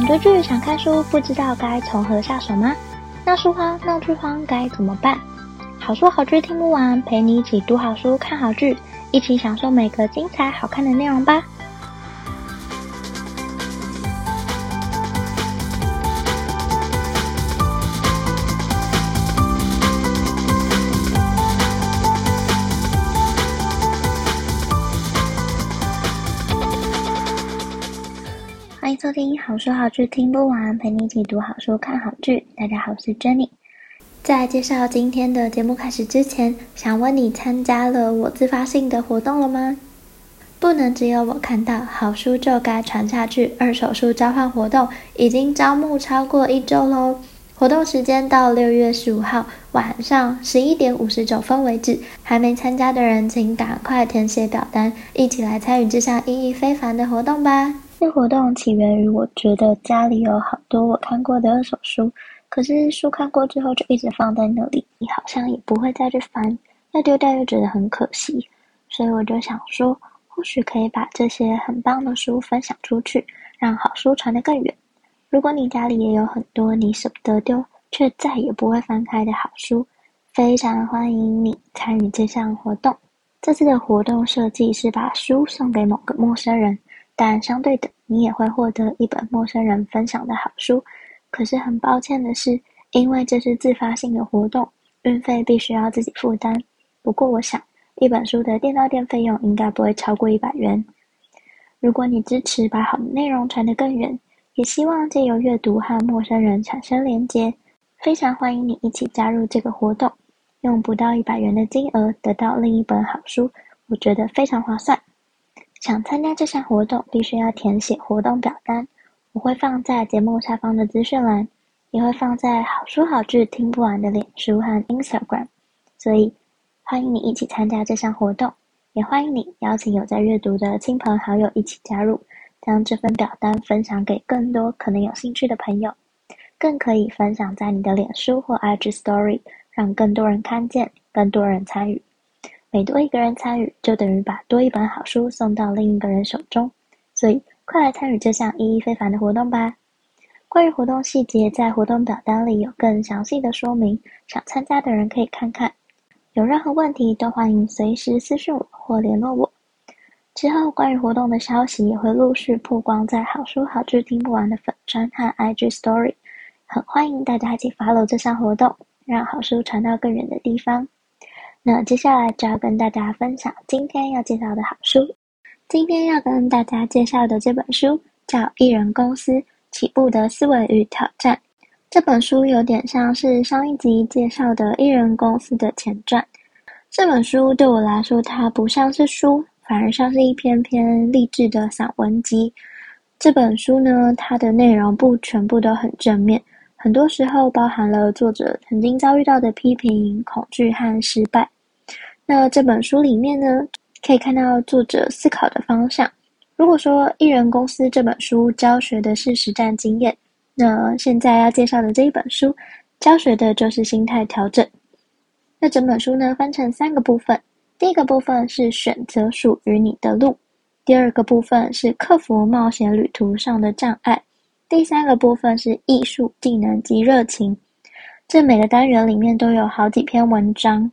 想追剧、想看书，不知道该从何下手吗？闹书荒、闹剧荒该怎么办？好书好剧听不完，陪你一起读好书、看好剧，一起享受每个精彩好看的内容吧。说好书好剧听不完，陪你一起读好书、看好剧。大家好，我是 Jenny。在介绍今天的节目开始之前，想问你参加了我自发性的活动了吗？不能只有我看到，好书就该传下去。二手书交换活动已经招募超过一周喽，活动时间到六月十五号晚上十一点五十九分为止。还没参加的人，请赶快填写表单，一起来参与这项意义非凡的活动吧。这活动起源于我觉得家里有好多我看过的二手书，可是书看过之后就一直放在那里，你好像也不会再去翻，要丢掉又觉得很可惜，所以我就想说，或许可以把这些很棒的书分享出去，让好书传得更远。如果你家里也有很多你舍不得丢却再也不会翻开的好书，非常欢迎你参与这项活动。这次的活动设计是把书送给某个陌生人。但相对的，你也会获得一本陌生人分享的好书。可是很抱歉的是，因为这是自发性的活动，运费必须要自己负担。不过我想，一本书的电到店费用应该不会超过一百元。如果你支持把好的内容传得更远，也希望借由阅读和陌生人产生连结，非常欢迎你一起加入这个活动。用不到一百元的金额得到另一本好书，我觉得非常划算。想参加这项活动，必须要填写活动表单，我会放在节目下方的资讯栏，也会放在好书好剧听不完的脸书和 Instagram，所以欢迎你一起参加这项活动，也欢迎你邀请有在阅读的亲朋好友一起加入，将这份表单分享给更多可能有兴趣的朋友，更可以分享在你的脸书或 IG Story，让更多人看见，更多人参与。每多一个人参与，就等于把多一本好书送到另一个人手中，所以快来参与这项意义非凡的活动吧！关于活动细节，在活动表单里有更详细的说明，想参加的人可以看看。有任何问题都欢迎随时私讯我或联络我。之后关于活动的消息也会陆续曝光在好书好剧听不完的粉专和 IG Story，很欢迎大家一起 follow 这项活动，让好书传到更远的地方。那接下来就要跟大家分享今天要介绍的好书。今天要跟大家介绍的这本书叫《艺人公司：起步的思维与挑战》。这本书有点像是上一集介绍的《艺人公司》的前传。这本书对我来说，它不像是书，反而像是一篇篇励志的散文集。这本书呢，它的内容不全部都很正面。很多时候包含了作者曾经遭遇到的批评、恐惧和失败。那这本书里面呢，可以看到作者思考的方向。如果说《一人公司》这本书教学的是实战经验，那现在要介绍的这一本书教学的就是心态调整。那整本书呢，分成三个部分。第一个部分是选择属于你的路，第二个部分是克服冒险旅途上的障碍。第三个部分是艺术、技能及热情。这每个单元里面都有好几篇文章。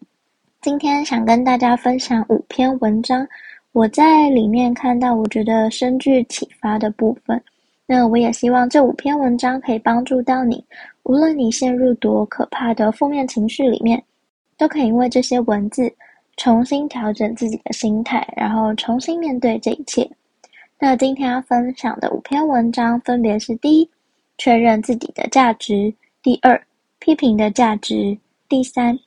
今天想跟大家分享五篇文章，我在里面看到我觉得深具启发的部分。那我也希望这五篇文章可以帮助到你，无论你陷入多可怕的负面情绪里面，都可以因为这些文字重新调整自己的心态，然后重新面对这一切。那今天要分享的五篇文章分别是：第一，确认自己的价值；第二，批评的价值；第三，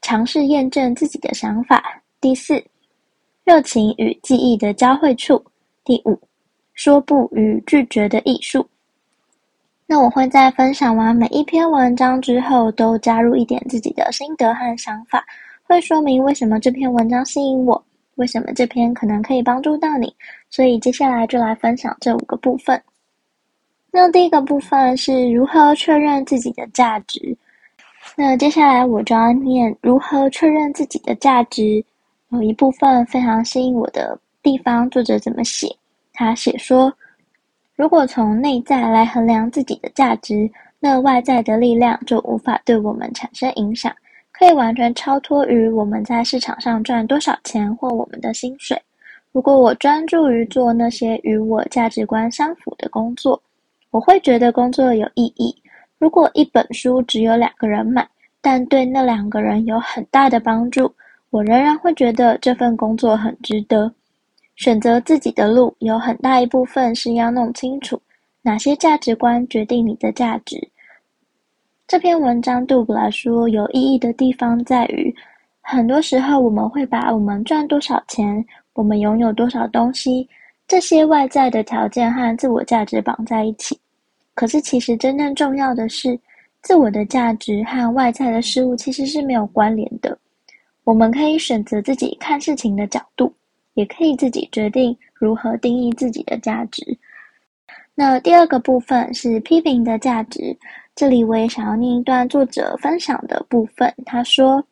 尝试验证自己的想法；第四，热情与记忆的交汇处；第五，说不与拒绝的艺术。那我会在分享完每一篇文章之后，都加入一点自己的心得和想法，会说明为什么这篇文章吸引我。为什么这篇可能可以帮助到你？所以接下来就来分享这五个部分。那第一个部分是如何确认自己的价值。那接下来我就要念如何确认自己的价值。有一部分非常吸引我的地方，作者怎么写？他写说：如果从内在来衡量自己的价值，那外在的力量就无法对我们产生影响，可以完全超脱于我们在市场上赚多少钱或我们的薪水。如果我专注于做那些与我价值观相符的工作，我会觉得工作有意义。如果一本书只有两个人买，但对那两个人有很大的帮助，我仍然会觉得这份工作很值得。选择自己的路，有很大一部分是要弄清楚哪些价值观决定你的价值。这篇文章对我来说有意义的地方在于，很多时候我们会把我们赚多少钱、我们拥有多少东西这些外在的条件和自我价值绑在一起。可是，其实真正重要的是，自我的价值和外在的事物其实是没有关联的。我们可以选择自己看事情的角度，也可以自己决定如何定义自己的价值。那第二个部分是批评的价值，这里我也想要念一段作者分享的部分。他说：“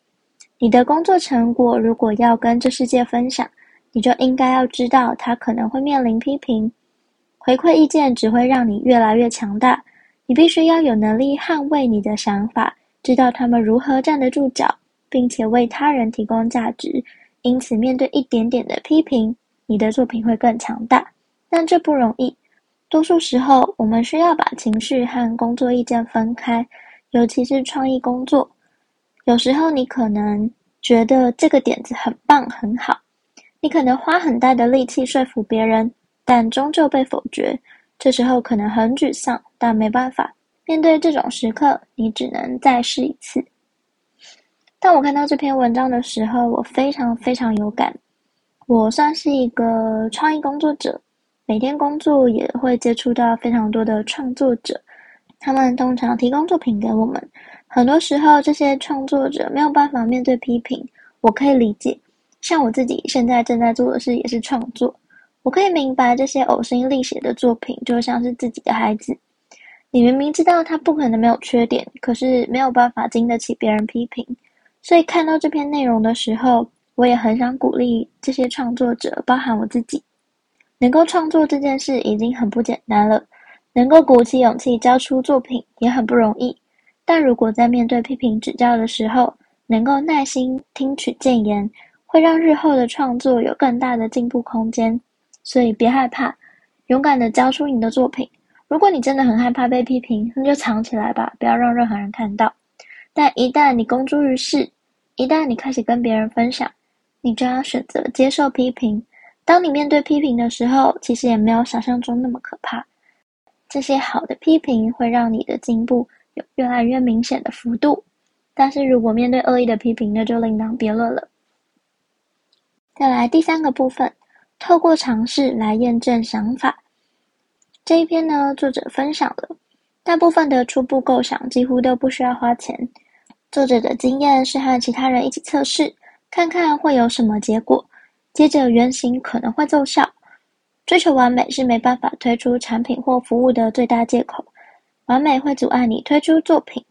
你的工作成果如果要跟这世界分享，你就应该要知道他可能会面临批评。”回馈意见只会让你越来越强大，你必须要有能力捍卫你的想法，知道他们如何站得住脚，并且为他人提供价值。因此，面对一点点的批评，你的作品会更强大。但这不容易，多数时候我们需要把情绪和工作意见分开，尤其是创意工作。有时候你可能觉得这个点子很棒很好，你可能花很大的力气说服别人。但终究被否决，这时候可能很沮丧，但没办法。面对这种时刻，你只能再试一次。当我看到这篇文章的时候，我非常非常有感。我算是一个创意工作者，每天工作也会接触到非常多的创作者，他们通常提供作品给我们。很多时候，这些创作者没有办法面对批评，我可以理解。像我自己现在正在做的事，也是创作。我可以明白，这些呕心沥血的作品就像是自己的孩子。你明明知道他不可能没有缺点，可是没有办法经得起别人批评。所以看到这篇内容的时候，我也很想鼓励这些创作者，包含我自己，能够创作这件事已经很不简单了，能够鼓起勇气交出作品也很不容易。但如果在面对批评指教的时候，能够耐心听取谏言，会让日后的创作有更大的进步空间。所以别害怕，勇敢的交出你的作品。如果你真的很害怕被批评，那就藏起来吧，不要让任何人看到。但一旦你公诸于世，一旦你开始跟别人分享，你就要选择接受批评。当你面对批评的时候，其实也没有想象中那么可怕。这些好的批评会让你的进步有越来越明显的幅度。但是如果面对恶意的批评，那就另当别论了。再来第三个部分。透过尝试来验证想法。这一篇呢，作者分享了大部分的初步构想几乎都不需要花钱。作者的经验是和其他人一起测试，看看会有什么结果。接着原型可能会奏效。追求完美是没办法推出产品或服务的最大借口。完美会阻碍你推出作品，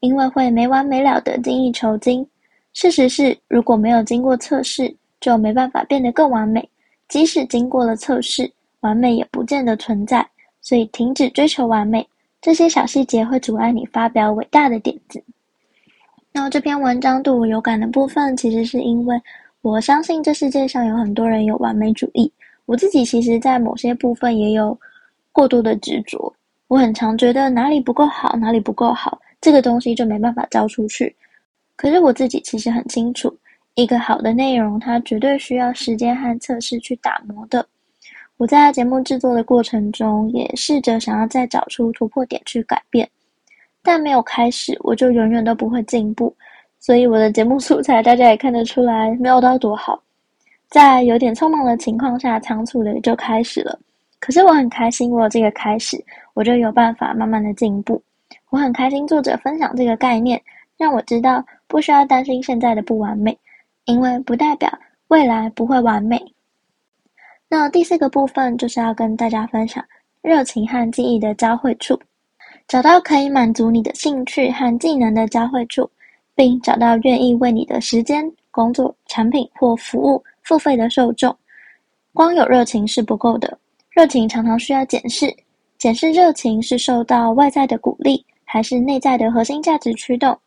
因为会没完没了的精益求精。事实是，如果没有经过测试，就没办法变得更完美。即使经过了测试，完美也不见得存在，所以停止追求完美。这些小细节会阻碍你发表伟大的点子。那这篇文章对我有感的部分，其实是因为我相信这世界上有很多人有完美主义。我自己其实，在某些部分也有过多的执着。我很常觉得哪里不够好，哪里不够好，这个东西就没办法交出去。可是我自己其实很清楚。一个好的内容，它绝对需要时间和测试去打磨的。我在节目制作的过程中，也试着想要再找出突破点去改变，但没有开始，我就永远都不会进步。所以我的节目素材，大家也看得出来，没有到多好。在有点匆忙的情况下，仓促的就开始了。可是我很开心，我有这个开始，我就有办法慢慢的进步。我很开心，作者分享这个概念，让我知道不需要担心现在的不完美。因为不代表未来不会完美。那第四个部分就是要跟大家分享热情和技艺的交汇处，找到可以满足你的兴趣和技能的交汇处，并找到愿意为你的时间、工作、产品或服务付费的受众。光有热情是不够的，热情常常需要检视。检视热情是受到外在的鼓励，还是内在的核心价值驱动。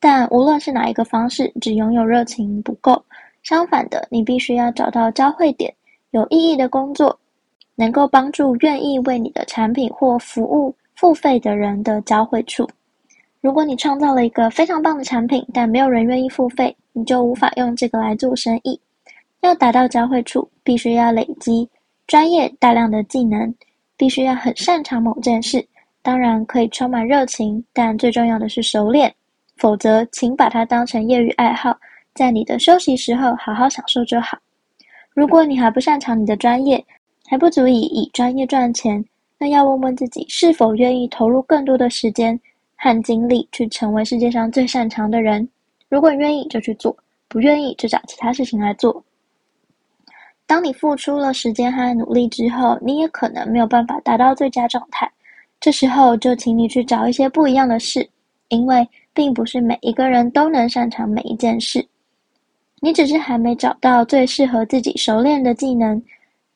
但无论是哪一个方式，只拥有热情不够。相反的，你必须要找到交汇点，有意义的工作，能够帮助愿意为你的产品或服务付费的人的交汇处。如果你创造了一个非常棒的产品，但没有人愿意付费，你就无法用这个来做生意。要达到交汇处，必须要累积专业大量的技能，必须要很擅长某件事。当然可以充满热情，但最重要的是熟练。否则，请把它当成业余爱好，在你的休息时候好好享受就好。如果你还不擅长你的专业，还不足以以专业赚钱，那要问问自己是否愿意投入更多的时间和精力去成为世界上最擅长的人。如果愿意，就去做；不愿意，就找其他事情来做。当你付出了时间和努力之后，你也可能没有办法达到最佳状态。这时候，就请你去找一些不一样的事，因为。并不是每一个人都能擅长每一件事，你只是还没找到最适合自己熟练的技能，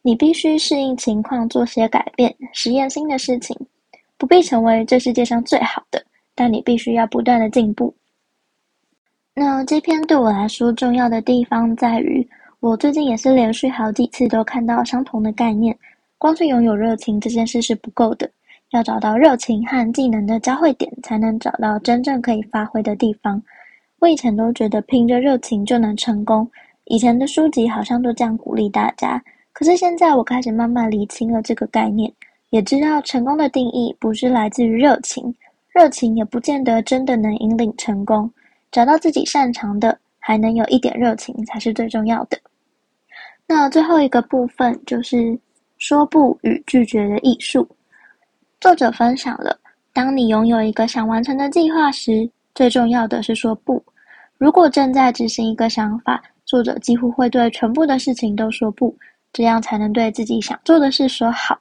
你必须适应情况，做些改变，实验新的事情，不必成为这世界上最好的，但你必须要不断的进步。那这篇对我来说重要的地方在于，我最近也是连续好几次都看到相同的概念，光是拥有热情这件事是不够的。要找到热情和技能的交汇点，才能找到真正可以发挥的地方。我以前都觉得凭着热情就能成功，以前的书籍好像都这样鼓励大家。可是现在我开始慢慢理清了这个概念，也知道成功的定义不是来自于热情，热情也不见得真的能引领成功。找到自己擅长的，还能有一点热情才是最重要的。那最后一个部分就是说不与拒绝的艺术。作者分享了，当你拥有一个想完成的计划时，最重要的是说不。如果正在执行一个想法，作者几乎会对全部的事情都说不，这样才能对自己想做的事说好。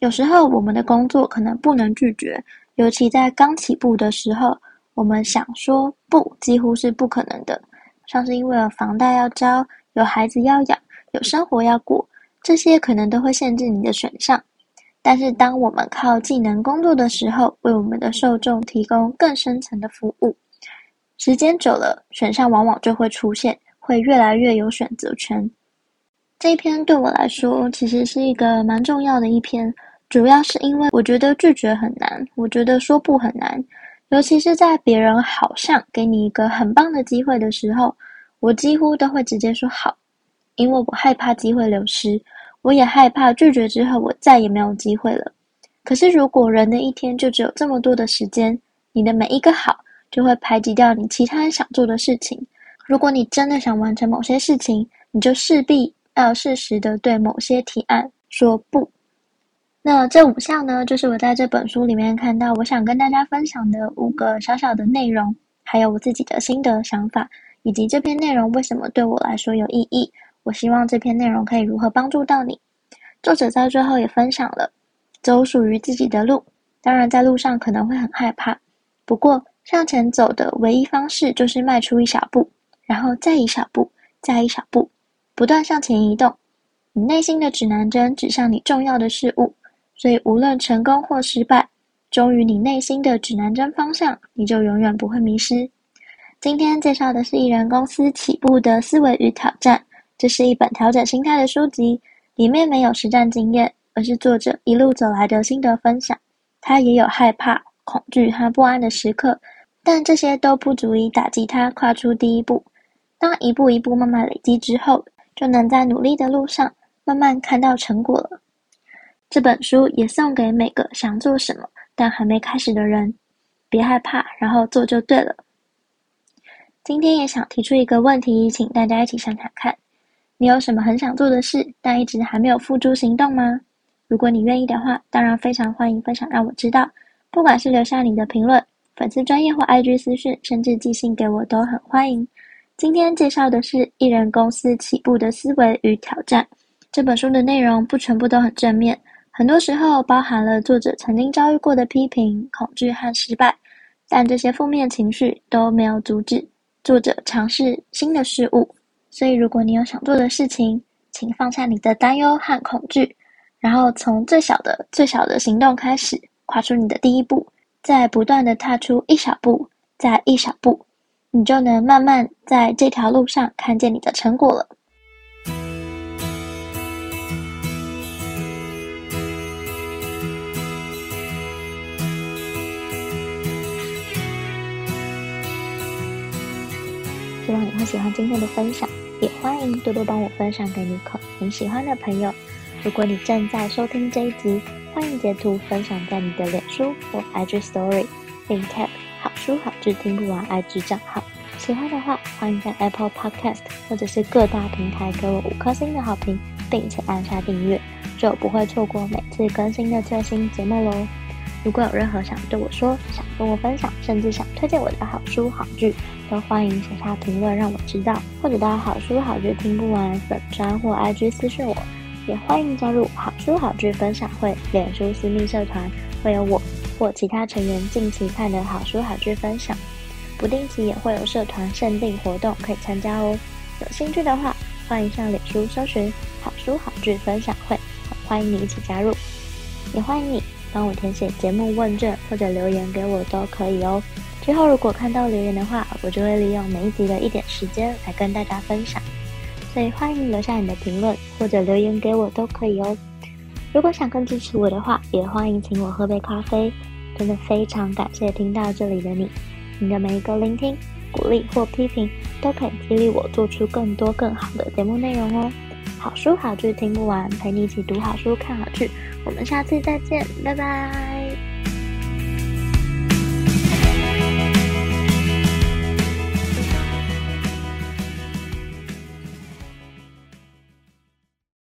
有时候我们的工作可能不能拒绝，尤其在刚起步的时候，我们想说不几乎是不可能的，像是因为有房贷要交，有孩子要养，有生活要过，这些可能都会限制你的选项。但是，当我们靠技能工作的时候，为我们的受众提供更深层的服务，时间久了，选项往往就会出现，会越来越有选择权。这一篇对我来说，其实是一个蛮重要的一篇，主要是因为我觉得拒绝很难，我觉得说不很难，尤其是在别人好像给你一个很棒的机会的时候，我几乎都会直接说好，因为我害怕机会流失。我也害怕拒绝之后，我再也没有机会了。可是，如果人的一天就只有这么多的时间，你的每一个好就会排挤掉你其他想做的事情。如果你真的想完成某些事情，你就势必要适时的对某些提案说不。那这五项呢，就是我在这本书里面看到，我想跟大家分享的五个小小的内容，还有我自己的心得想法，以及这篇内容为什么对我来说有意义。我希望这篇内容可以如何帮助到你。作者在最后也分享了走属于自己的路，当然在路上可能会很害怕，不过向前走的唯一方式就是迈出一小步，然后再一小步，再一小步，不断向前移动。你内心的指南针指向你重要的事物，所以无论成功或失败，忠于你内心的指南针方向，你就永远不会迷失。今天介绍的是艺人公司起步的思维与挑战。这是一本调整心态的书籍，里面没有实战经验，而是作者一路走来的心得分享。他也有害怕、恐惧和不安的时刻，但这些都不足以打击他跨出第一步。当一步一步慢慢累积之后，就能在努力的路上慢慢看到成果了。这本书也送给每个想做什么但还没开始的人，别害怕，然后做就对了。今天也想提出一个问题，请大家一起想想看。你有什么很想做的事，但一直还没有付诸行动吗？如果你愿意的话，当然非常欢迎分享让我知道。不管是留下你的评论、粉丝专业或 IG 私讯，甚至寄信给我都很欢迎。今天介绍的是《艺人公司起步的思维与挑战》这本书的内容，不全部都很正面，很多时候包含了作者曾经遭遇过的批评、恐惧和失败，但这些负面情绪都没有阻止作者尝试新的事物。所以，如果你有想做的事情，请放下你的担忧和恐惧，然后从最小的、最小的行动开始，跨出你的第一步，再不断的踏出一小步，再一小步，你就能慢慢在这条路上看见你的成果了。希望你会喜欢今天的分享，也欢迎多多帮我分享给你可很喜欢的朋友。如果你正在收听这一集，欢迎截图分享在你的脸书或 IG Story，并 tag 好书好剧听不完 IG 账号。喜欢的话，欢迎在 Apple Podcast 或者是各大平台给我五颗星的好评，并且按下订阅，就不会错过每次更新的最新节目喽。如果有任何想对我说、想跟我分享，甚至想推荐我的好书好剧，都欢迎写下评论让我知道，或者到好书好剧听不完粉专或 IG 私讯我，也欢迎加入好书好剧分享会脸书私密社团，会有我或其他成员近期看的好书好剧分享，不定期也会有社团限定活动可以参加哦。有兴趣的话，欢迎上脸书搜寻好书好剧分享会，欢迎你一起加入，也欢迎你。帮我填写节目问卷或者留言给我都可以哦。之后如果看到留言的话，我就会利用每一集的一点时间来跟大家分享。所以欢迎留下你的评论或者留言给我都可以哦。如果想更支持我的话，也欢迎请我喝杯咖啡。真的非常感谢听到这里的你，你的每一个聆听、鼓励或批评都可以激励我做出更多更好的节目内容哦。好书好剧听不完，陪你一起读好书、看好剧。我们下次再见，拜拜。